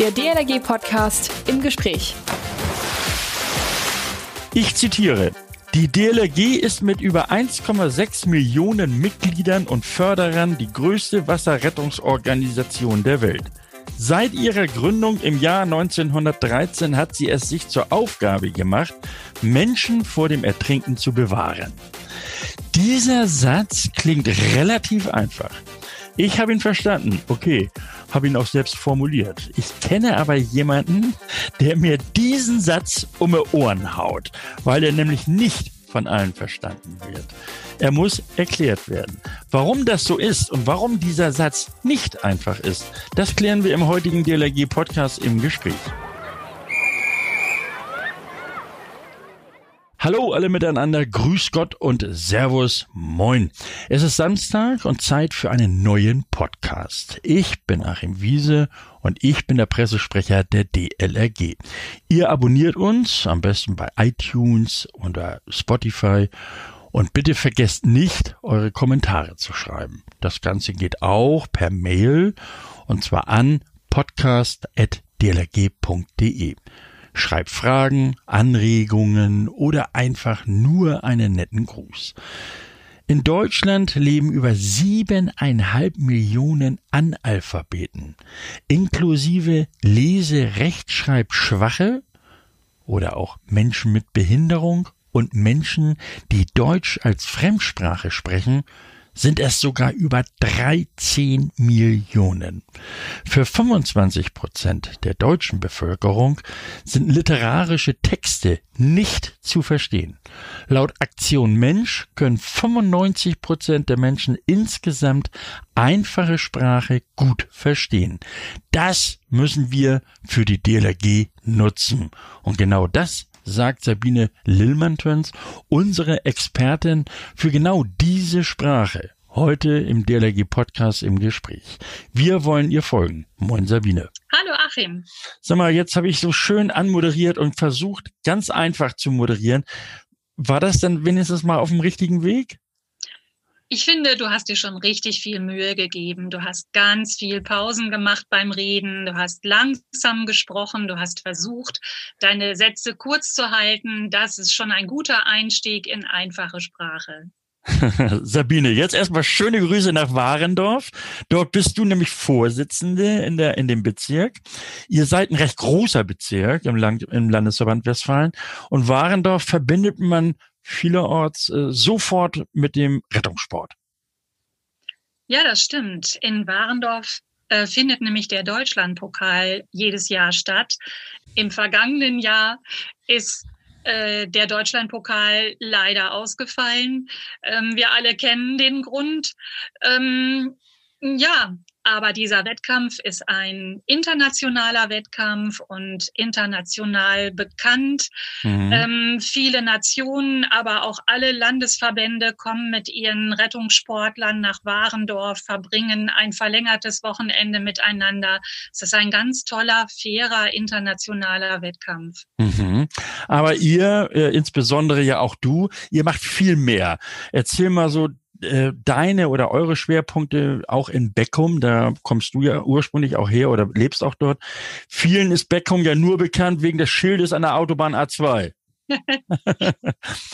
Der DLRG-Podcast im Gespräch. Ich zitiere. Die DLRG ist mit über 1,6 Millionen Mitgliedern und Förderern die größte Wasserrettungsorganisation der Welt. Seit ihrer Gründung im Jahr 1913 hat sie es sich zur Aufgabe gemacht, Menschen vor dem Ertrinken zu bewahren. Dieser Satz klingt relativ einfach. Ich habe ihn verstanden, okay, habe ihn auch selbst formuliert. Ich kenne aber jemanden, der mir diesen Satz um die Ohren haut, weil er nämlich nicht von allen verstanden wird. Er muss erklärt werden. Warum das so ist und warum dieser Satz nicht einfach ist, das klären wir im heutigen DLRG Podcast im Gespräch. Hallo alle miteinander, grüß Gott und Servus, moin. Es ist Samstag und Zeit für einen neuen Podcast. Ich bin Achim Wiese und ich bin der Pressesprecher der DLRG. Ihr abonniert uns am besten bei iTunes oder Spotify und bitte vergesst nicht, eure Kommentare zu schreiben. Das Ganze geht auch per Mail und zwar an podcast.dlrg.de. Schreib Fragen, Anregungen oder einfach nur einen netten Gruß. In Deutschland leben über siebeneinhalb Millionen Analphabeten, inklusive Lese-, Rechtschreibschwache oder auch Menschen mit Behinderung und Menschen, die Deutsch als Fremdsprache sprechen, sind es sogar über 13 Millionen. Für 25 Prozent der deutschen Bevölkerung sind literarische Texte nicht zu verstehen. Laut Aktion Mensch können 95 Prozent der Menschen insgesamt einfache Sprache gut verstehen. Das müssen wir für die DLRG nutzen. Und genau das sagt Sabine Lillmann-Töns, unsere Expertin für genau diese Sprache. Heute im DLRG Podcast im Gespräch. Wir wollen ihr folgen. Moin Sabine. Hallo Achim. Sag mal, jetzt habe ich so schön anmoderiert und versucht, ganz einfach zu moderieren. War das dann wenigstens mal auf dem richtigen Weg? Ich finde, du hast dir schon richtig viel Mühe gegeben. Du hast ganz viel Pausen gemacht beim Reden. Du hast langsam gesprochen. Du hast versucht, deine Sätze kurz zu halten. Das ist schon ein guter Einstieg in einfache Sprache. Sabine, jetzt erstmal schöne Grüße nach Warendorf. Dort bist du nämlich Vorsitzende in, der, in dem Bezirk. Ihr seid ein recht großer Bezirk im, Land, im Landesverband Westfalen. Und Warendorf verbindet man vielerorts äh, sofort mit dem Rettungssport. Ja, das stimmt. In Warendorf äh, findet nämlich der Deutschlandpokal jedes Jahr statt. Im vergangenen Jahr ist äh, der Deutschlandpokal leider ausgefallen. Ähm, wir alle kennen den Grund. Ähm, ja, aber dieser Wettkampf ist ein internationaler Wettkampf und international bekannt. Mhm. Ähm, viele Nationen, aber auch alle Landesverbände kommen mit ihren Rettungssportlern nach Warendorf, verbringen ein verlängertes Wochenende miteinander. Es ist ein ganz toller, fairer, internationaler Wettkampf. Mhm. Aber ihr, äh, insbesondere ja auch du, ihr macht viel mehr. Erzähl mal so äh, deine oder eure Schwerpunkte auch in Beckum, da kommst du ja ursprünglich auch her oder lebst auch dort. Vielen ist Beckum ja nur bekannt wegen des Schildes an der Autobahn A2.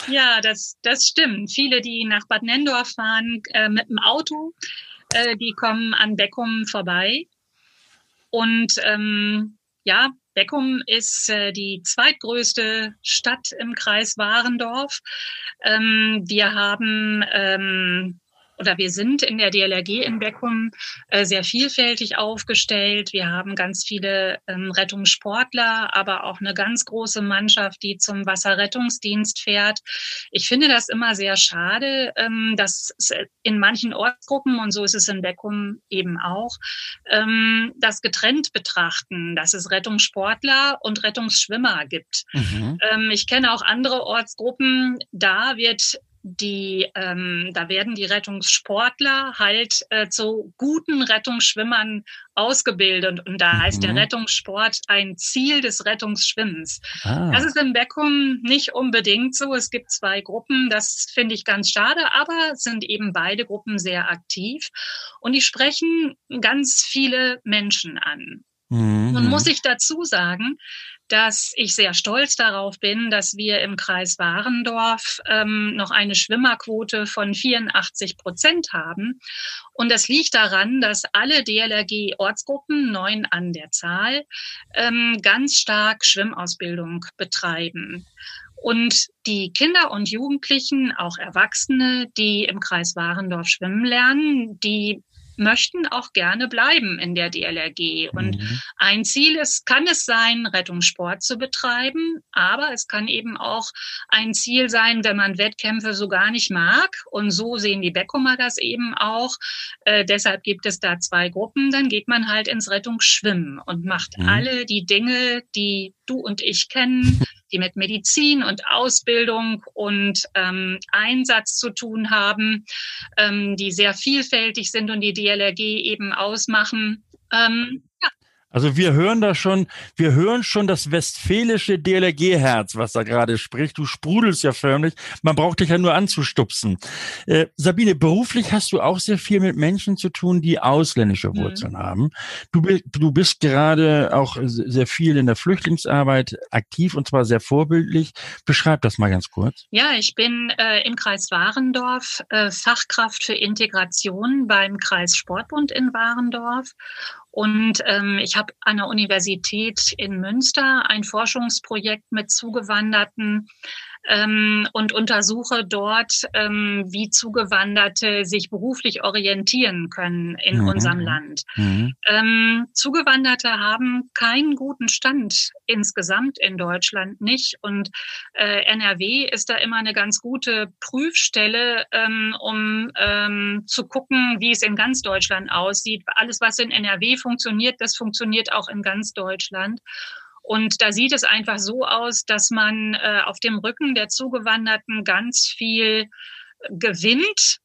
ja, das, das stimmt. Viele, die nach Bad Nendorf fahren äh, mit dem Auto, äh, die kommen an Beckum vorbei. Und ähm, ja, Beckum ist äh, die zweitgrößte Stadt im Kreis Warendorf. Ähm, wir haben ähm, oder wir sind in der DLRG in Beckum äh, sehr vielfältig aufgestellt. Wir haben ganz viele ähm, Rettungssportler, aber auch eine ganz große Mannschaft, die zum Wasserrettungsdienst fährt. Ich finde das immer sehr schade, ähm, dass in manchen Ortsgruppen, und so ist es in Beckum eben auch, ähm, das getrennt betrachten, dass es Rettungssportler und Rettungsschwimmer gibt. Mhm. Ähm, ich kenne auch andere Ortsgruppen, da wird die, ähm, da werden die Rettungssportler halt äh, zu guten Rettungsschwimmern ausgebildet und da mhm. heißt der mhm. Rettungssport ein Ziel des Rettungsschwimmens. Ah. Das ist in Beckum nicht unbedingt so. Es gibt zwei Gruppen, das finde ich ganz schade, aber sind eben beide Gruppen sehr aktiv und die sprechen ganz viele Menschen an. Mhm. Nun muss ich dazu sagen, dass ich sehr stolz darauf bin, dass wir im Kreis Warendorf ähm, noch eine Schwimmerquote von 84 Prozent haben. Und das liegt daran, dass alle DLRG-Ortsgruppen, neun an der Zahl, ähm, ganz stark Schwimmausbildung betreiben. Und die Kinder und Jugendlichen, auch Erwachsene, die im Kreis Warendorf schwimmen lernen, die möchten auch gerne bleiben in der DLRG. Und mhm. ein Ziel ist, kann es sein, Rettungssport zu betreiben, aber es kann eben auch ein Ziel sein, wenn man Wettkämpfe so gar nicht mag. Und so sehen die Beckumer das eben auch. Äh, deshalb gibt es da zwei Gruppen. Dann geht man halt ins Rettungsschwimmen und macht mhm. alle die Dinge, die du und ich kennen. Die mit Medizin und Ausbildung und ähm, Einsatz zu tun haben, ähm, die sehr vielfältig sind und die DLRG eben ausmachen. Ähm, also wir hören da schon, wir hören schon das westfälische DLRG-Herz, was da gerade spricht. Du sprudelst ja förmlich. Man braucht dich ja nur anzustupsen. Äh, Sabine, beruflich hast du auch sehr viel mit Menschen zu tun, die ausländische mhm. Wurzeln mhm. haben. Du, du bist gerade auch sehr viel in der Flüchtlingsarbeit aktiv und zwar sehr vorbildlich. Beschreib das mal ganz kurz. Ja, ich bin äh, im Kreis Warendorf äh, Fachkraft für Integration beim Kreis Sportbund in Warendorf und ähm, ich habe an der Universität in Münster ein Forschungsprojekt mit Zugewanderten ähm, und untersuche dort, ähm, wie Zugewanderte sich beruflich orientieren können in mhm. unserem Land. Mhm. Ähm, Zugewanderte haben keinen guten Stand insgesamt in Deutschland nicht und äh, NRW ist da immer eine ganz gute Prüfstelle, ähm, um ähm, zu gucken, wie es in ganz Deutschland aussieht. Alles, was in NRW funktioniert, das funktioniert auch in ganz Deutschland. Und da sieht es einfach so aus, dass man äh, auf dem Rücken der Zugewanderten ganz viel gewinnt,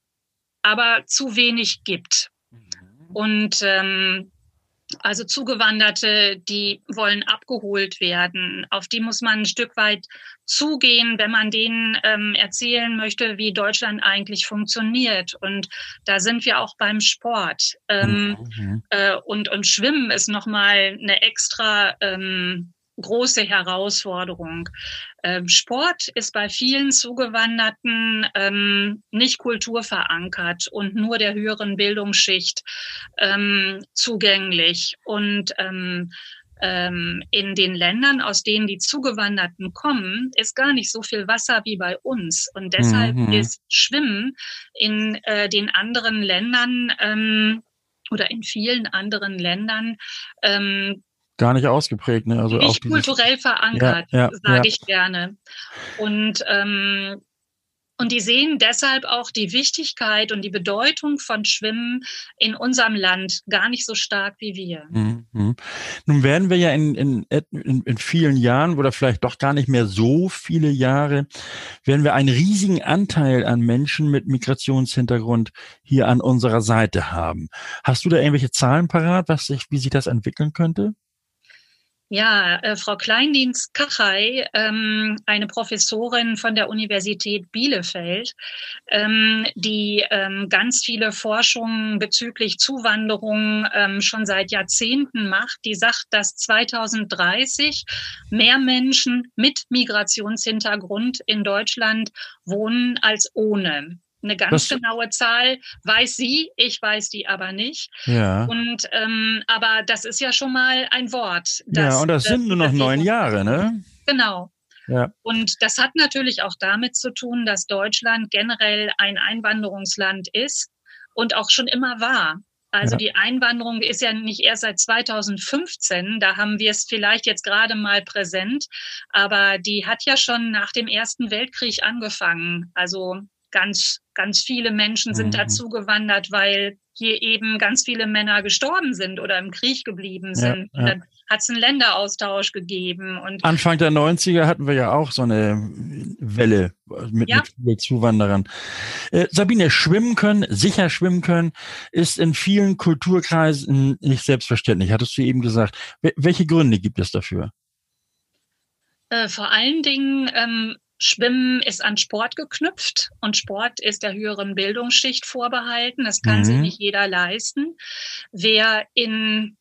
aber zu wenig gibt. Mhm. Und ähm, also Zugewanderte, die wollen abgeholt werden. Auf die muss man ein Stück weit zugehen, wenn man denen ähm, erzählen möchte, wie Deutschland eigentlich funktioniert. Und da sind wir auch beim Sport. Ähm, mhm. äh, und, und Schwimmen ist nochmal eine extra ähm, große Herausforderung. Ähm, Sport ist bei vielen Zugewanderten ähm, nicht kulturverankert und nur der höheren Bildungsschicht ähm, zugänglich. Und ähm, ähm, in den Ländern, aus denen die Zugewanderten kommen, ist gar nicht so viel Wasser wie bei uns. Und deshalb mhm. ist Schwimmen in äh, den anderen Ländern ähm, oder in vielen anderen Ländern ähm, gar nicht ausgeprägt. Ne? Also nicht kulturell verankert, ja, ja, sage ja. ich gerne. Und ähm, und die sehen deshalb auch die Wichtigkeit und die Bedeutung von Schwimmen in unserem Land gar nicht so stark wie wir. Mhm. Nun werden wir ja in, in, in, in vielen Jahren oder vielleicht doch gar nicht mehr so viele Jahre, werden wir einen riesigen Anteil an Menschen mit Migrationshintergrund hier an unserer Seite haben. Hast du da irgendwelche Zahlen parat, was sich, wie sich das entwickeln könnte? Ja, äh, Frau Kleindienst-Kachai, ähm, eine Professorin von der Universität Bielefeld, ähm, die ähm, ganz viele Forschungen bezüglich Zuwanderung ähm, schon seit Jahrzehnten macht, die sagt, dass 2030 mehr Menschen mit Migrationshintergrund in Deutschland wohnen als ohne. Eine ganz das, genaue Zahl weiß sie, ich weiß die aber nicht. Ja. Und ähm, aber das ist ja schon mal ein Wort. Das, ja, und das, das sind nur noch neun Jahre, ne? Genau. Ja. Und das hat natürlich auch damit zu tun, dass Deutschland generell ein Einwanderungsland ist und auch schon immer war. Also ja. die Einwanderung ist ja nicht erst seit 2015, da haben wir es vielleicht jetzt gerade mal präsent, aber die hat ja schon nach dem Ersten Weltkrieg angefangen. Also ganz, ganz viele Menschen sind mhm. dazu gewandert, weil hier eben ganz viele Männer gestorben sind oder im Krieg geblieben sind. Ja, ja. Dann hat es einen Länderaustausch gegeben. Und Anfang der 90er hatten wir ja auch so eine Welle mit, ja. mit Zuwanderern. Äh, Sabine, schwimmen können, sicher schwimmen können, ist in vielen Kulturkreisen nicht selbstverständlich, hattest du eben gesagt. Welche Gründe gibt es dafür? Äh, vor allen Dingen ähm, Schwimmen ist an Sport geknüpft und Sport ist der höheren Bildungsschicht vorbehalten. Das kann mhm. sich nicht jeder leisten. Wer in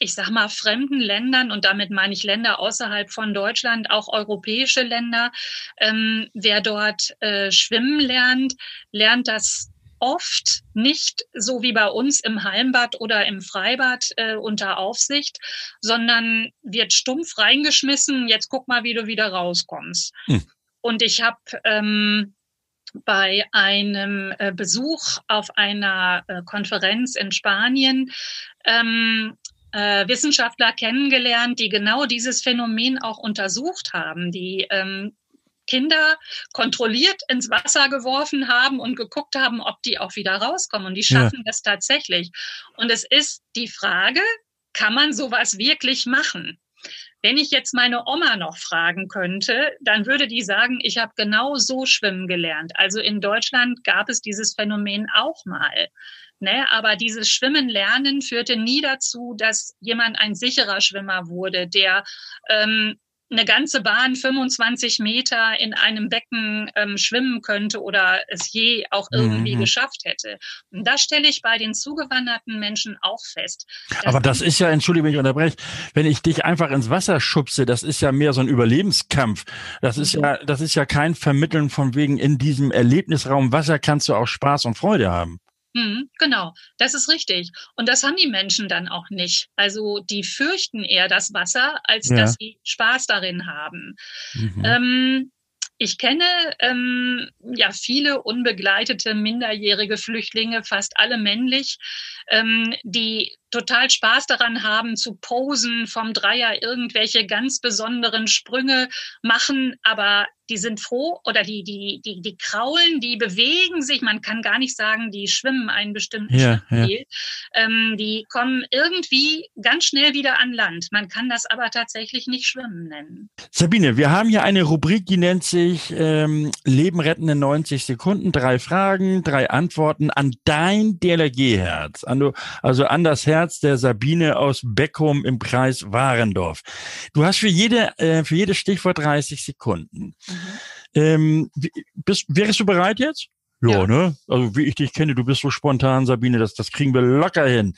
ich sag mal, fremden Ländern, und damit meine ich Länder außerhalb von Deutschland, auch europäische Länder, ähm, wer dort äh, schwimmen lernt, lernt das oft nicht so wie bei uns im Heimbad oder im Freibad äh, unter Aufsicht, sondern wird stumpf reingeschmissen, jetzt guck mal, wie du wieder rauskommst. Hm. Und ich habe ähm, bei einem äh, Besuch auf einer äh, Konferenz in Spanien ähm, äh, Wissenschaftler kennengelernt, die genau dieses Phänomen auch untersucht haben, die ähm, Kinder kontrolliert ins Wasser geworfen haben und geguckt haben, ob die auch wieder rauskommen. Und die schaffen ja. das tatsächlich. Und es ist die Frage, kann man sowas wirklich machen? Wenn ich jetzt meine Oma noch fragen könnte, dann würde die sagen, ich habe genau so schwimmen gelernt. Also in Deutschland gab es dieses Phänomen auch mal. Ne? Aber dieses Schwimmen lernen führte nie dazu, dass jemand ein sicherer Schwimmer wurde, der ähm, eine ganze Bahn 25 Meter in einem Becken ähm, schwimmen könnte oder es je auch irgendwie mhm. geschafft hätte. Und das stelle ich bei den zugewanderten Menschen auch fest. Aber das ist ja, entschuldige, wenn ich unterbreche, wenn ich dich einfach ins Wasser schubse, das ist ja mehr so ein Überlebenskampf. Das ist mhm. ja, das ist ja kein Vermitteln von wegen in diesem Erlebnisraum Wasser kannst du auch Spaß und Freude haben. Mhm, genau, das ist richtig. Und das haben die Menschen dann auch nicht. Also die fürchten eher das Wasser, als ja. dass sie Spaß darin haben. Mhm. Ähm, ich kenne ähm, ja viele unbegleitete minderjährige Flüchtlinge, fast alle männlich, ähm, die total Spaß daran haben, zu posen, vom Dreier irgendwelche ganz besonderen Sprünge machen, aber die sind froh oder die, die, die, die kraulen, die bewegen sich. Man kann gar nicht sagen, die schwimmen einen bestimmten ja, Stil. Ja. Ähm, die kommen irgendwie ganz schnell wieder an Land. Man kann das aber tatsächlich nicht schwimmen nennen. Sabine, wir haben hier eine Rubrik, die nennt sich ähm, Leben retten in 90 Sekunden. Drei Fragen, drei Antworten an dein DLRG-Herz. Also an das Herz Herz der Sabine aus Beckum im Kreis Warendorf. Du hast für jede, äh, für jedes Stichwort 30 Sekunden. Mhm. Ähm, bist, wärst du bereit jetzt? Ja, ja, ne? Also wie ich dich kenne, du bist so spontan, Sabine, das, das kriegen wir locker hin.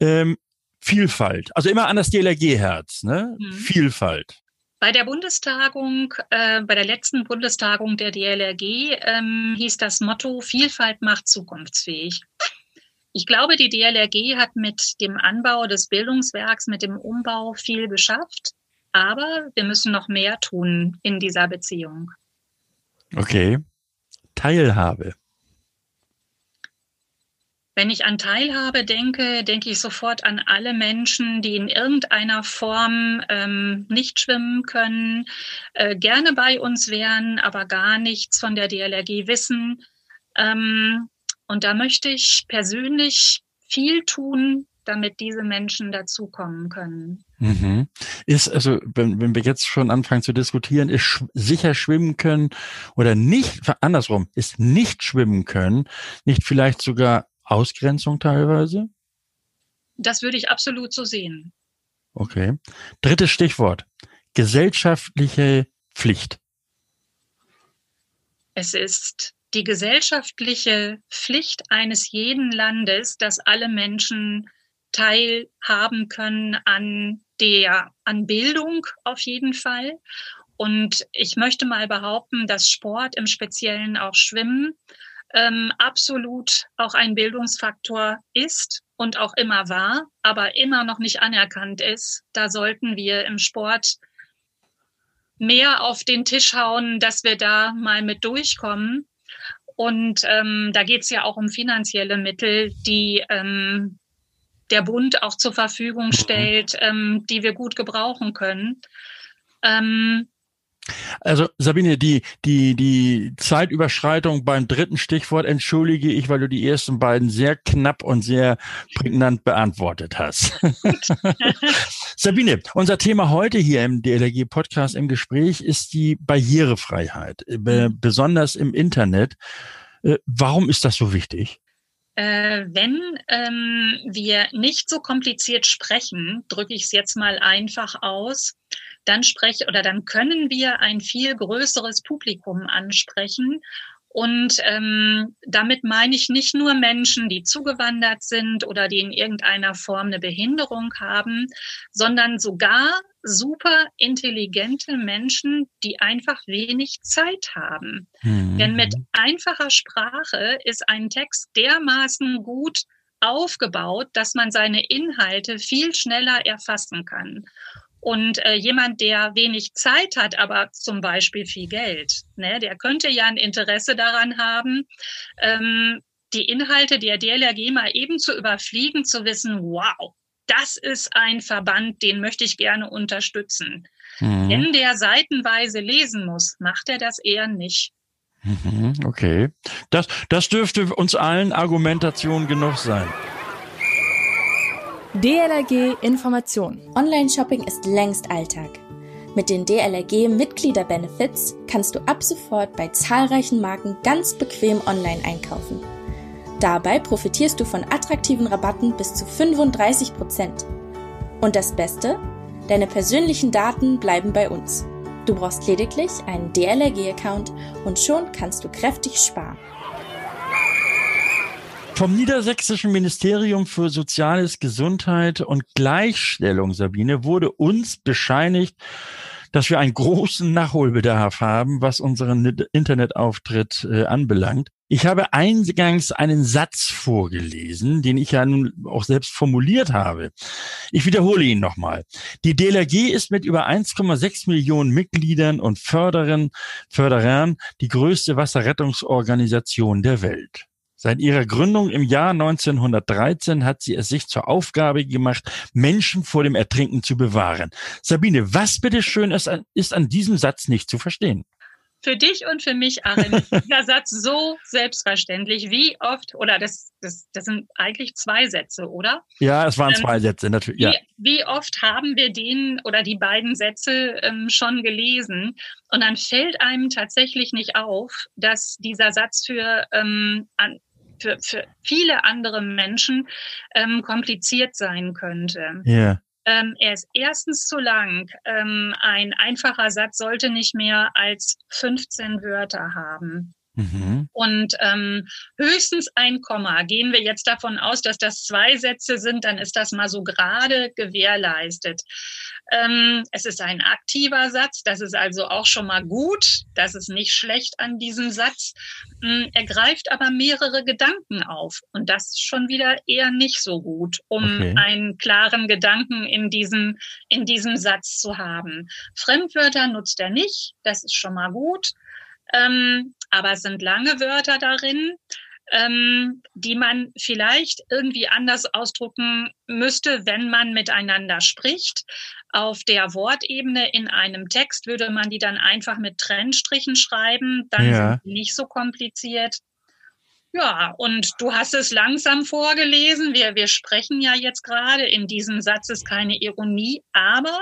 Ähm, Vielfalt, also immer an das DLRG-Herz, ne? Mhm. Vielfalt. Bei der Bundestagung, äh, bei der letzten Bundestagung der DLRG ähm, hieß das Motto Vielfalt macht zukunftsfähig. Ich glaube, die DLRG hat mit dem Anbau des Bildungswerks, mit dem Umbau viel geschafft, aber wir müssen noch mehr tun in dieser Beziehung. Okay. Teilhabe. Wenn ich an Teilhabe denke, denke ich sofort an alle Menschen, die in irgendeiner Form ähm, nicht schwimmen können, äh, gerne bei uns wären, aber gar nichts von der DLRG wissen. Ähm, und da möchte ich persönlich viel tun, damit diese Menschen dazukommen können. Mhm. Ist also, wenn, wenn wir jetzt schon anfangen zu diskutieren, ist sch sicher schwimmen können oder nicht, andersrum, ist nicht schwimmen können, nicht vielleicht sogar Ausgrenzung teilweise? Das würde ich absolut so sehen. Okay. Drittes Stichwort. Gesellschaftliche Pflicht. Es ist die gesellschaftliche Pflicht eines jeden Landes, dass alle Menschen teilhaben können an der, an Bildung auf jeden Fall. Und ich möchte mal behaupten, dass Sport im Speziellen auch Schwimmen ähm, absolut auch ein Bildungsfaktor ist und auch immer war, aber immer noch nicht anerkannt ist. Da sollten wir im Sport mehr auf den Tisch hauen, dass wir da mal mit durchkommen. Und ähm, da geht es ja auch um finanzielle Mittel, die ähm, der Bund auch zur Verfügung mhm. stellt, ähm, die wir gut gebrauchen können. Ähm, also Sabine, die, die, die Zeitüberschreitung beim dritten Stichwort entschuldige ich, weil du die ersten beiden sehr knapp und sehr prägnant beantwortet hast. Sabine, unser Thema heute hier im DLRG-Podcast im Gespräch ist die Barrierefreiheit, äh, mhm. besonders im Internet. Äh, warum ist das so wichtig? Äh, wenn ähm, wir nicht so kompliziert sprechen, drücke ich es jetzt mal einfach aus, dann spreche oder dann können wir ein viel größeres Publikum ansprechen Und ähm, damit meine ich nicht nur Menschen, die zugewandert sind oder die in irgendeiner Form eine Behinderung haben, sondern sogar super intelligente Menschen, die einfach wenig Zeit haben. Mhm. Denn mit einfacher Sprache ist ein Text dermaßen gut aufgebaut, dass man seine Inhalte viel schneller erfassen kann. Und äh, jemand, der wenig Zeit hat, aber zum Beispiel viel Geld, ne, der könnte ja ein Interesse daran haben, ähm, die Inhalte der DLRG mal eben zu überfliegen, zu wissen, wow, das ist ein Verband, den möchte ich gerne unterstützen. Mhm. Wenn der seitenweise lesen muss, macht er das eher nicht. Mhm, okay. Das, das dürfte uns allen Argumentation genug sein. DLRG Information. Online-Shopping ist längst Alltag. Mit den DLRG Mitglieder-Benefits kannst du ab sofort bei zahlreichen Marken ganz bequem online einkaufen. Dabei profitierst du von attraktiven Rabatten bis zu 35 Prozent. Und das Beste? Deine persönlichen Daten bleiben bei uns. Du brauchst lediglich einen DLRG-Account und schon kannst du kräftig sparen. Vom Niedersächsischen Ministerium für Soziales, Gesundheit und Gleichstellung, Sabine, wurde uns bescheinigt, dass wir einen großen Nachholbedarf haben, was unseren Internetauftritt äh, anbelangt. Ich habe eingangs einen Satz vorgelesen, den ich ja nun auch selbst formuliert habe. Ich wiederhole ihn nochmal. Die DLRG ist mit über 1,6 Millionen Mitgliedern und Förderern, Förderern die größte Wasserrettungsorganisation der Welt. Seit ihrer Gründung im Jahr 1913 hat sie es sich zur Aufgabe gemacht, Menschen vor dem Ertrinken zu bewahren. Sabine, was bitteschön ist ist an diesem Satz nicht zu verstehen? Für dich und für mich, Arin, ist dieser Satz so selbstverständlich. Wie oft, oder das, das, das sind eigentlich zwei Sätze, oder? Ja, es waren ähm, zwei Sätze, natürlich. Ja. Wie, wie, oft haben wir den oder die beiden Sätze ähm, schon gelesen? Und dann fällt einem tatsächlich nicht auf, dass dieser Satz für ähm, an, für, für viele andere Menschen ähm, kompliziert sein könnte. Ja. Ähm, er ist erstens zu lang. Ähm, ein einfacher Satz sollte nicht mehr als 15 Wörter haben. Mhm. Und ähm, höchstens ein Komma. Gehen wir jetzt davon aus, dass das zwei Sätze sind, dann ist das mal so gerade gewährleistet. Ähm, es ist ein aktiver Satz, das ist also auch schon mal gut. Das ist nicht schlecht an diesem Satz. Ähm, er greift aber mehrere Gedanken auf und das ist schon wieder eher nicht so gut, um okay. einen klaren Gedanken in diesem, in diesem Satz zu haben. Fremdwörter nutzt er nicht, das ist schon mal gut. Ähm, aber es sind lange Wörter darin, ähm, die man vielleicht irgendwie anders ausdrucken müsste, wenn man miteinander spricht. Auf der Wortebene in einem Text würde man die dann einfach mit Trennstrichen schreiben, dann ja. sind die nicht so kompliziert. Ja, und du hast es langsam vorgelesen. Wir, wir sprechen ja jetzt gerade. In diesem Satz ist keine Ironie, aber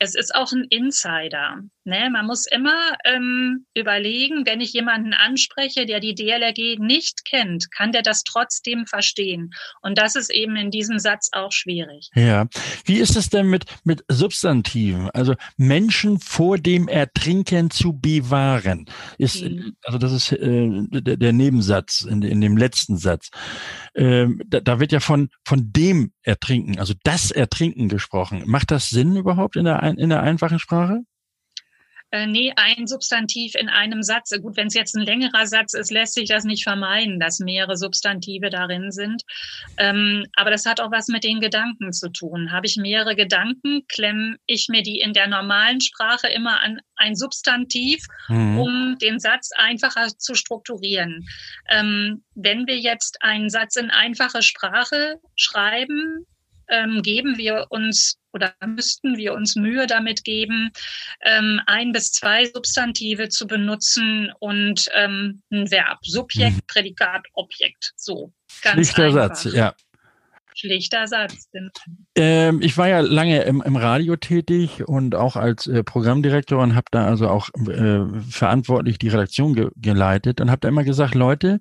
es ist auch ein Insider. Ne? Man muss immer ähm, überlegen, wenn ich jemanden anspreche, der die DLRG nicht kennt, kann der das trotzdem verstehen. Und das ist eben in diesem Satz auch schwierig. Ja. Wie ist es denn mit, mit Substantiven? Also Menschen vor dem Ertrinken zu bewahren. Ist, mhm. Also das ist äh, der, der Nebensatz in, in dem letzten Satz. Ähm, da, da wird ja von, von dem Ertrinken, also das Ertrinken gesprochen. Macht das Sinn überhaupt in der, in der einfachen Sprache? Äh, nee, ein Substantiv in einem Satz. Gut, wenn es jetzt ein längerer Satz ist, lässt sich das nicht vermeiden, dass mehrere Substantive darin sind. Ähm, aber das hat auch was mit den Gedanken zu tun. Habe ich mehrere Gedanken, klemme ich mir die in der normalen Sprache immer an ein Substantiv, mhm. um den Satz einfacher zu strukturieren. Ähm, wenn wir jetzt einen Satz in einfache Sprache schreiben, ähm, geben wir uns oder müssten wir uns Mühe damit geben, ähm, ein bis zwei Substantive zu benutzen und ähm, ein Verb, Subjekt, mhm. Prädikat, Objekt. So. Ganz Schlichter einfach. Satz, ja. Schlichter Satz. Ähm, ich war ja lange im, im Radio tätig und auch als äh, Programmdirektor und habe da also auch äh, verantwortlich die Redaktion ge geleitet und habe da immer gesagt, Leute,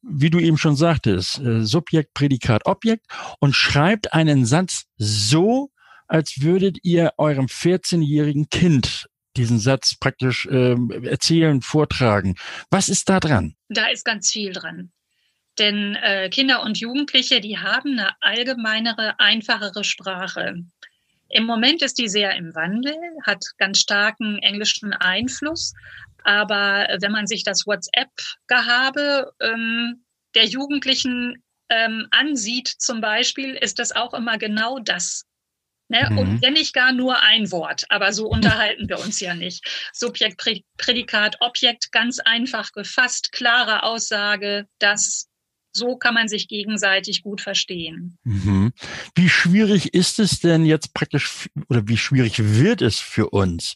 wie du eben schon sagtest, äh, Subjekt, Prädikat, Objekt und schreibt einen Satz so, als würdet ihr eurem 14-jährigen Kind diesen Satz praktisch äh, erzählen, vortragen. Was ist da dran? Da ist ganz viel dran. Denn äh, Kinder und Jugendliche, die haben eine allgemeinere, einfachere Sprache. Im Moment ist die sehr im Wandel, hat ganz starken englischen Einfluss. Aber wenn man sich das WhatsApp-Gehabe ähm, der Jugendlichen ähm, ansieht, zum Beispiel, ist das auch immer genau das. Ne? Mhm. Und wenn nicht gar nur ein Wort, aber so unterhalten wir uns ja nicht. Subjekt, Prädikat, Objekt, ganz einfach gefasst, klare Aussage, das so kann man sich gegenseitig gut verstehen. Mhm. Wie schwierig ist es denn jetzt praktisch oder wie schwierig wird es für uns,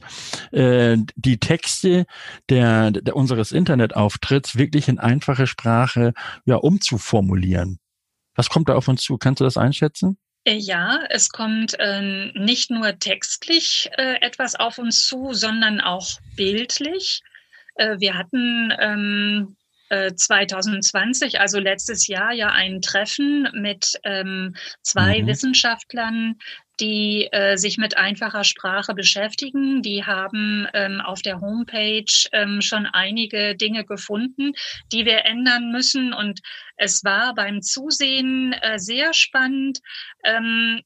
äh, die Texte der, der unseres Internetauftritts wirklich in einfache Sprache ja umzuformulieren? Was kommt da auf uns zu? Kannst du das einschätzen? Äh, ja, es kommt äh, nicht nur textlich äh, etwas auf uns zu, sondern auch bildlich. Äh, wir hatten ähm, 2020, äh, also letztes Jahr, ja ein Treffen mit ähm, zwei mhm. Wissenschaftlern, die äh, sich mit einfacher Sprache beschäftigen. Die haben ähm, auf der Homepage ähm, schon einige Dinge gefunden, die wir ändern müssen. Und es war beim Zusehen äh, sehr spannend, ähm,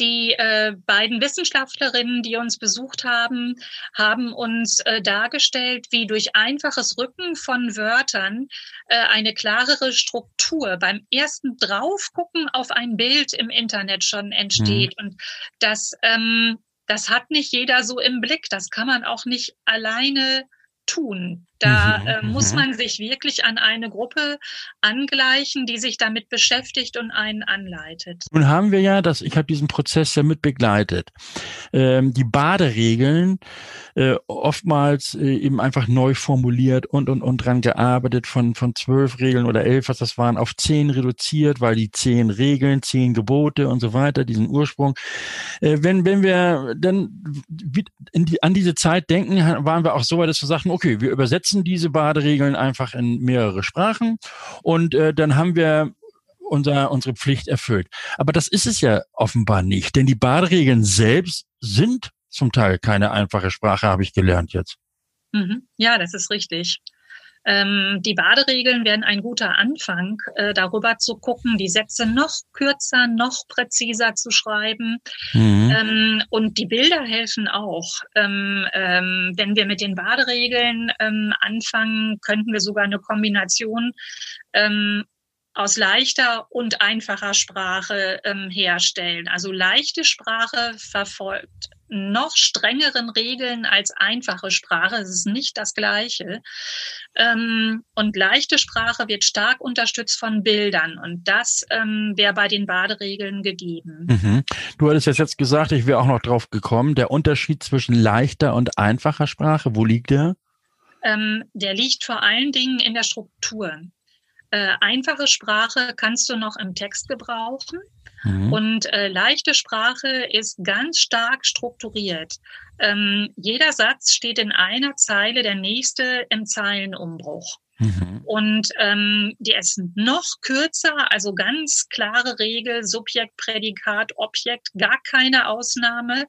die äh, beiden Wissenschaftlerinnen, die uns besucht haben, haben uns äh, dargestellt, wie durch einfaches Rücken von Wörtern äh, eine klarere Struktur beim ersten Draufgucken auf ein Bild im Internet schon entsteht. Mhm. Und das, ähm, das hat nicht jeder so im Blick. Das kann man auch nicht alleine tun. Da mhm, äh, muss mhm. man sich wirklich an eine Gruppe angleichen, die sich damit beschäftigt und einen anleitet. Nun haben wir ja, das, ich habe diesen Prozess ja mit begleitet. Ähm, die Baderegeln äh, oftmals äh, eben einfach neu formuliert und und und dran gearbeitet von von zwölf Regeln oder elf, was das waren, auf zehn reduziert, weil die zehn Regeln, zehn Gebote und so weiter, diesen Ursprung. Äh, wenn wenn wir dann die, an diese Zeit denken, waren wir auch so weit, dass wir sagten, okay, wir übersetzen diese Baderegeln einfach in mehrere Sprachen und äh, dann haben wir unser, unsere Pflicht erfüllt. Aber das ist es ja offenbar nicht, denn die Baderegeln selbst sind zum Teil keine einfache Sprache, habe ich gelernt jetzt. Mhm. Ja, das ist richtig. Ähm, die Baderegeln wären ein guter Anfang, äh, darüber zu gucken, die Sätze noch kürzer, noch präziser zu schreiben. Mhm. Ähm, und die Bilder helfen auch. Ähm, ähm wenn wir mit den Baderegeln ähm, anfangen, könnten wir sogar eine Kombination ähm, aus leichter und einfacher Sprache ähm, herstellen. Also leichte Sprache verfolgt noch strengeren Regeln als einfache Sprache. Es ist nicht das Gleiche. Ähm, und leichte Sprache wird stark unterstützt von Bildern. Und das ähm, wäre bei den Baderegeln gegeben. Mhm. Du hattest jetzt gesagt, ich wäre auch noch drauf gekommen, der Unterschied zwischen leichter und einfacher Sprache, wo liegt der? Ähm, der liegt vor allen Dingen in der Struktur. Äh, einfache Sprache kannst du noch im Text gebrauchen. Mhm. Und äh, leichte Sprache ist ganz stark strukturiert. Ähm, jeder Satz steht in einer Zeile, der nächste im Zeilenumbruch. Mhm. Und ähm, die sind noch kürzer, also ganz klare Regel, Subjekt, Prädikat, Objekt, gar keine Ausnahme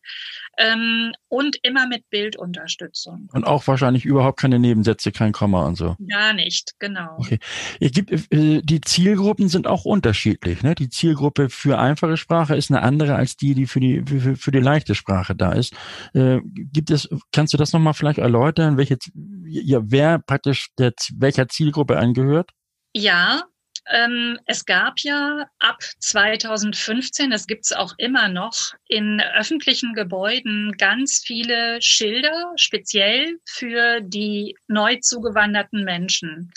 ähm, und immer mit Bildunterstützung. Und auch wahrscheinlich überhaupt keine Nebensätze, kein Komma und so. Gar nicht, genau. Okay. Gibt, äh, die Zielgruppen sind auch unterschiedlich. Ne? Die Zielgruppe für einfache Sprache ist eine andere als die, die für die für, für die leichte Sprache da ist. Äh, gibt es, kannst du das nochmal vielleicht erläutern, welche ja, wer praktisch der welcher Zielgruppe angehört? Ja, ähm, es gab ja ab 2015, das gibt es auch immer noch, in öffentlichen Gebäuden ganz viele Schilder, speziell für die neu zugewanderten Menschen.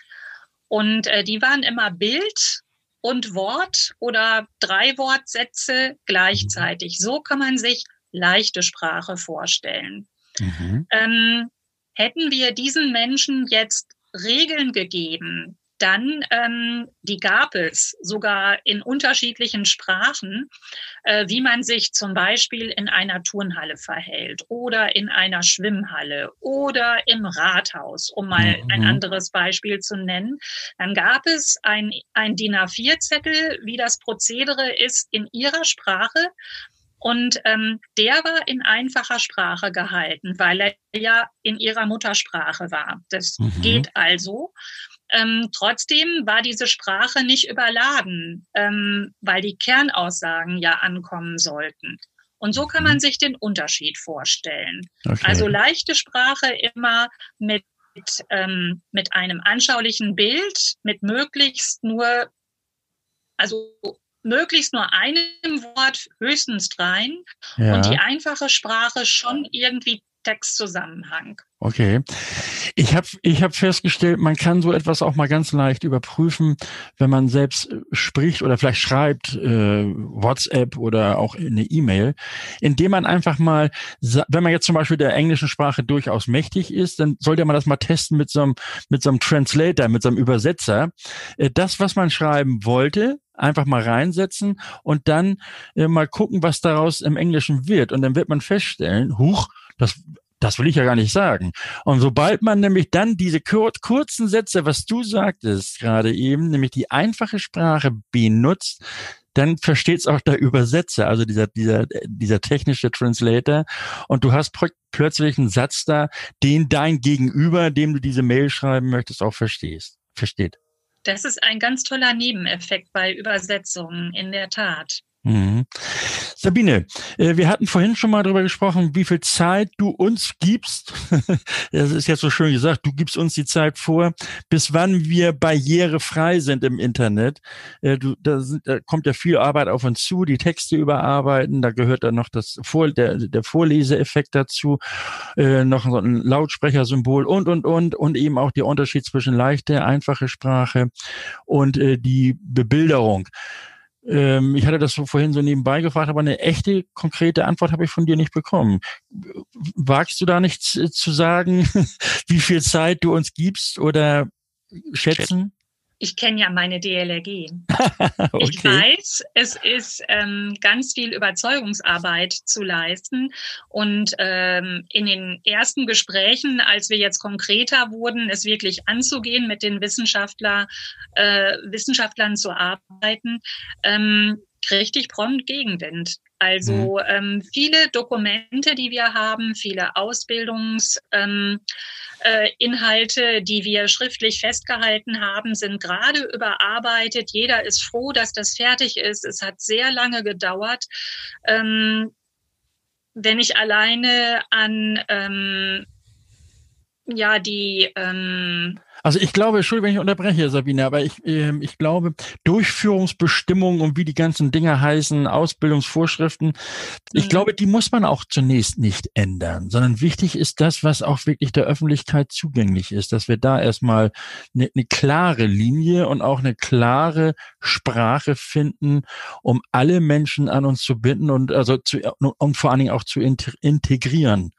Und äh, die waren immer Bild und Wort oder drei Wortsätze gleichzeitig. So kann man sich leichte Sprache vorstellen. Mhm. Ähm, hätten wir diesen Menschen jetzt Regeln gegeben, dann, ähm, die gab es sogar in unterschiedlichen Sprachen, äh, wie man sich zum Beispiel in einer Turnhalle verhält oder in einer Schwimmhalle oder im Rathaus, um mal mhm. ein anderes Beispiel zu nennen. Dann gab es ein, ein DIN A4-Zettel, wie das Prozedere ist in ihrer Sprache. Und ähm, der war in einfacher Sprache gehalten, weil er ja in ihrer Muttersprache war. Das mhm. geht also. Ähm, trotzdem war diese Sprache nicht überladen, ähm, weil die Kernaussagen ja ankommen sollten. Und so kann man mhm. sich den Unterschied vorstellen. Okay. Also leichte Sprache immer mit, ähm, mit einem anschaulichen Bild, mit möglichst nur, also möglichst nur einem Wort, höchstens dreien. Ja. Und die einfache Sprache schon irgendwie Textzusammenhang. Okay. Ich habe ich hab festgestellt, man kann so etwas auch mal ganz leicht überprüfen, wenn man selbst äh, spricht oder vielleicht schreibt, äh, WhatsApp oder auch eine E-Mail, indem man einfach mal, wenn man jetzt zum Beispiel der englischen Sprache durchaus mächtig ist, dann sollte man das mal testen mit so einem, mit so einem Translator, mit so einem Übersetzer. Äh, das, was man schreiben wollte, einfach mal reinsetzen und dann äh, mal gucken, was daraus im Englischen wird. Und dann wird man feststellen, huch, das das will ich ja gar nicht sagen. Und sobald man nämlich dann diese kur kurzen Sätze, was du sagtest gerade eben, nämlich die einfache Sprache benutzt, dann versteht es auch der Übersetzer, also dieser, dieser, dieser technische Translator. Und du hast plötzlich einen Satz da, den dein Gegenüber, dem du diese Mail schreiben möchtest, auch verstehst, versteht. Das ist ein ganz toller Nebeneffekt bei Übersetzungen, in der Tat. Mhm. Sabine, äh, wir hatten vorhin schon mal darüber gesprochen, wie viel Zeit du uns gibst. Das ist jetzt so schön gesagt, du gibst uns die Zeit vor, bis wann wir barrierefrei sind im Internet. Äh, da kommt ja viel Arbeit auf uns zu, die Texte überarbeiten, da gehört dann noch das Vor, der, der Vorleseeffekt dazu, äh, noch so ein Lautsprechersymbol und, und, und, und eben auch der Unterschied zwischen leichte, einfache Sprache und die Bebilderung. Ähm, ich hatte das vorhin so nebenbei gefragt, aber eine echte, konkrete Antwort habe ich von dir nicht bekommen. Wagst du da nichts zu sagen, wie viel Zeit du uns gibst oder schätzen? Ich kenne ja meine DLRG. okay. Ich weiß, es ist ähm, ganz viel Überzeugungsarbeit zu leisten. Und ähm, in den ersten Gesprächen, als wir jetzt konkreter wurden, es wirklich anzugehen, mit den Wissenschaftler, äh, Wissenschaftlern zu arbeiten, ähm, richtig prompt Gegenwind. Also mhm. ähm, viele Dokumente, die wir haben, viele Ausbildungsinhalte, ähm, äh, die wir schriftlich festgehalten haben, sind gerade überarbeitet. Jeder ist froh, dass das fertig ist. Es hat sehr lange gedauert. Ähm, wenn ich alleine an ähm, ja die ähm, also ich glaube, Entschuldigung, wenn ich unterbreche, Sabine, aber ich, äh, ich glaube, Durchführungsbestimmungen und wie die ganzen Dinge heißen, Ausbildungsvorschriften, ich mhm. glaube, die muss man auch zunächst nicht ändern, sondern wichtig ist das, was auch wirklich der Öffentlichkeit zugänglich ist, dass wir da erstmal eine, eine klare Linie und auch eine klare Sprache finden, um alle Menschen an uns zu binden und also zu, und vor allen Dingen auch zu integrieren.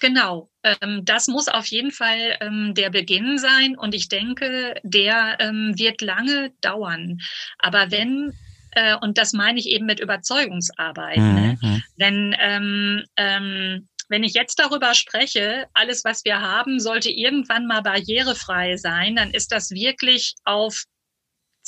Genau, ähm, das muss auf jeden Fall ähm, der Beginn sein und ich denke, der ähm, wird lange dauern. Aber wenn äh, und das meine ich eben mit Überzeugungsarbeit. Ne? Mhm. Ne? Wenn ähm, ähm, wenn ich jetzt darüber spreche, alles, was wir haben, sollte irgendwann mal barrierefrei sein, dann ist das wirklich auf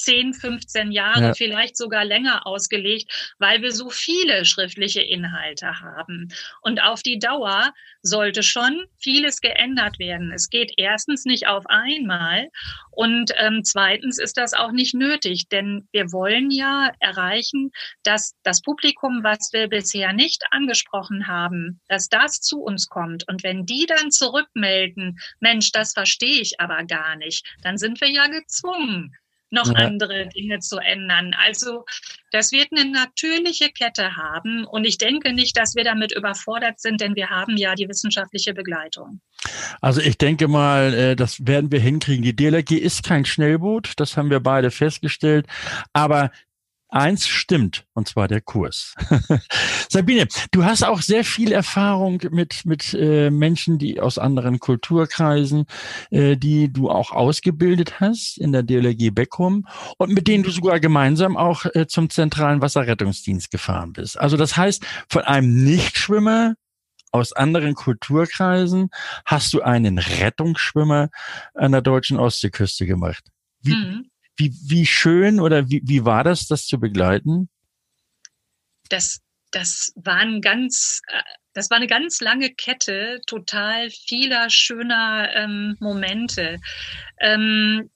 10, 15 Jahre, ja. vielleicht sogar länger ausgelegt, weil wir so viele schriftliche Inhalte haben. Und auf die Dauer sollte schon vieles geändert werden. Es geht erstens nicht auf einmal und ähm, zweitens ist das auch nicht nötig, denn wir wollen ja erreichen, dass das Publikum, was wir bisher nicht angesprochen haben, dass das zu uns kommt. Und wenn die dann zurückmelden, Mensch, das verstehe ich aber gar nicht, dann sind wir ja gezwungen, noch ja. andere Dinge zu ändern. Also das wird eine natürliche Kette haben und ich denke nicht, dass wir damit überfordert sind, denn wir haben ja die wissenschaftliche Begleitung. Also ich denke mal, äh, das werden wir hinkriegen. Die DLRG ist kein Schnellboot, das haben wir beide festgestellt, aber Eins stimmt, und zwar der Kurs. Sabine, du hast auch sehr viel Erfahrung mit, mit äh, Menschen, die aus anderen Kulturkreisen, äh, die du auch ausgebildet hast in der DLRG Beckum und mit denen du sogar gemeinsam auch äh, zum zentralen Wasserrettungsdienst gefahren bist. Also das heißt, von einem Nichtschwimmer aus anderen Kulturkreisen hast du einen Rettungsschwimmer an der deutschen Ostseeküste gemacht. Wie, mhm. Wie, wie schön oder wie, wie war das, das zu begleiten? Das das waren ganz, äh, das war eine ganz lange Kette total vieler schöner ähm, Momente. Ähm,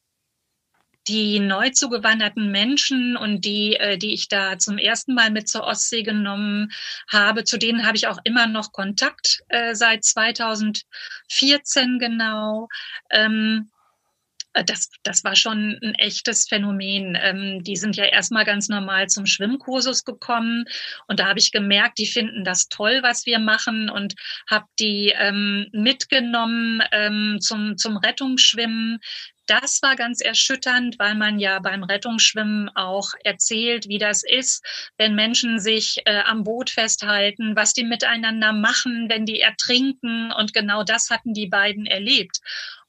die neu zugewanderten Menschen und die, äh, die ich da zum ersten Mal mit zur Ostsee genommen habe, zu denen habe ich auch immer noch Kontakt äh, seit 2014 genau. Ähm, äh, das, das war schon ein echtes Phänomen. Ähm, die sind ja erstmal ganz normal zum Schwimmkursus gekommen und da habe ich gemerkt, die finden das toll, was wir machen und habe die ähm, mitgenommen ähm, zum, zum Rettungsschwimmen. Das war ganz erschütternd, weil man ja beim Rettungsschwimmen auch erzählt, wie das ist, wenn Menschen sich äh, am Boot festhalten, was die miteinander machen, wenn die ertrinken. Und genau das hatten die beiden erlebt.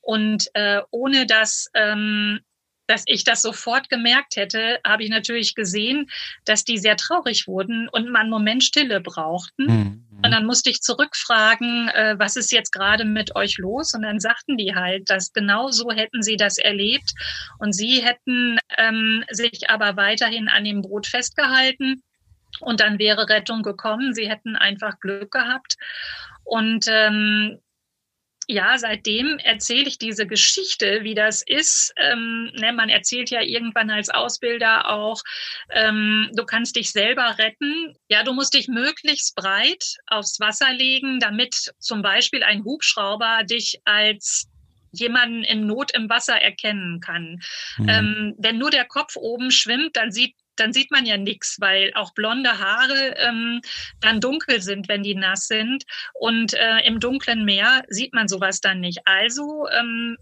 Und äh, ohne dass, ähm, dass ich das sofort gemerkt hätte, habe ich natürlich gesehen, dass die sehr traurig wurden und man einen Moment Stille brauchten. Mhm. Und dann musste ich zurückfragen, äh, was ist jetzt gerade mit euch los? Und dann sagten die halt, dass genau so hätten sie das erlebt. Und sie hätten ähm, sich aber weiterhin an dem Boot festgehalten. Und dann wäre Rettung gekommen. Sie hätten einfach Glück gehabt. Und ähm, ja, seitdem erzähle ich diese Geschichte, wie das ist. Ähm, ne, man erzählt ja irgendwann als Ausbilder auch, ähm, du kannst dich selber retten. Ja, du musst dich möglichst breit aufs Wasser legen, damit zum Beispiel ein Hubschrauber dich als jemanden in Not im Wasser erkennen kann. Mhm. Ähm, wenn nur der Kopf oben schwimmt, dann sieht dann sieht man ja nichts, weil auch blonde Haare ähm, dann dunkel sind, wenn die nass sind. Und äh, im dunklen Meer sieht man sowas dann nicht. Also ähm,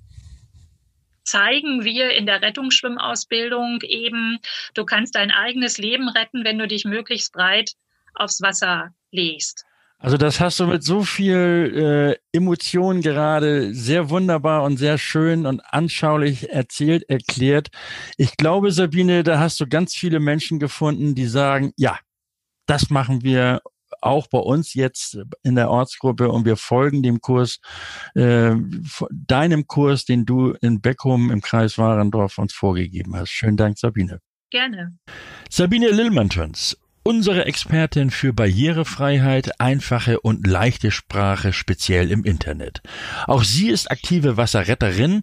zeigen wir in der Rettungsschwimmausbildung eben, du kannst dein eigenes Leben retten, wenn du dich möglichst breit aufs Wasser legst. Also das hast du mit so viel äh, Emotionen gerade sehr wunderbar und sehr schön und anschaulich erzählt, erklärt. Ich glaube, Sabine, da hast du ganz viele Menschen gefunden, die sagen, ja, das machen wir auch bei uns jetzt in der Ortsgruppe und wir folgen dem Kurs, äh, deinem Kurs, den du in Beckum im Kreis Warendorf uns vorgegeben hast. Schönen Dank, Sabine. Gerne. Sabine Lillmantöns, Unsere Expertin für Barrierefreiheit, einfache und leichte Sprache, speziell im Internet. Auch sie ist aktive Wasserretterin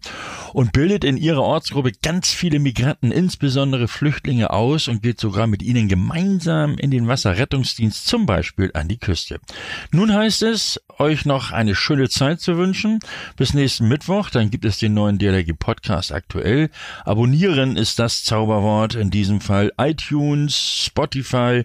und bildet in ihrer Ortsgruppe ganz viele Migranten, insbesondere Flüchtlinge aus und geht sogar mit ihnen gemeinsam in den Wasserrettungsdienst, zum Beispiel an die Küste. Nun heißt es, euch noch eine schöne Zeit zu wünschen. Bis nächsten Mittwoch, dann gibt es den neuen DLRG Podcast aktuell. Abonnieren ist das Zauberwort, in diesem Fall iTunes, Spotify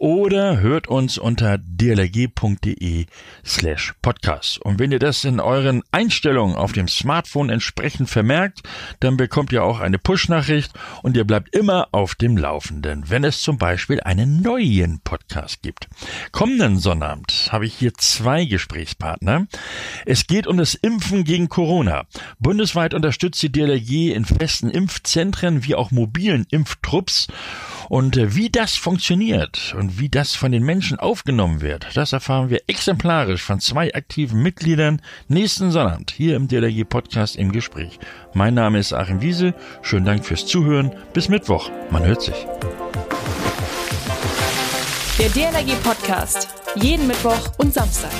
oder hört uns unter dlg.de slash podcast. Und wenn ihr das in euren Einstellungen auf dem Smartphone entsprechend vermerkt, dann bekommt ihr auch eine Push-Nachricht und ihr bleibt immer auf dem Laufenden, wenn es zum Beispiel einen neuen Podcast gibt. Kommenden Sonnabend habe ich hier zwei Gesprächspartner. Es geht um das Impfen gegen Corona. Bundesweit unterstützt die DLRG in festen Impfzentren wie auch mobilen Impftrupps und äh, wie das funktioniert und wie das von den Menschen aufgenommen wird, das erfahren wir exemplarisch von zwei aktiven Mitgliedern nächsten Sonnabend hier im DLRG Podcast im Gespräch. Mein Name ist Achim Wiese. Schönen Dank fürs Zuhören. Bis Mittwoch. Man hört sich. Der DLRG Podcast. Jeden Mittwoch und Samstag.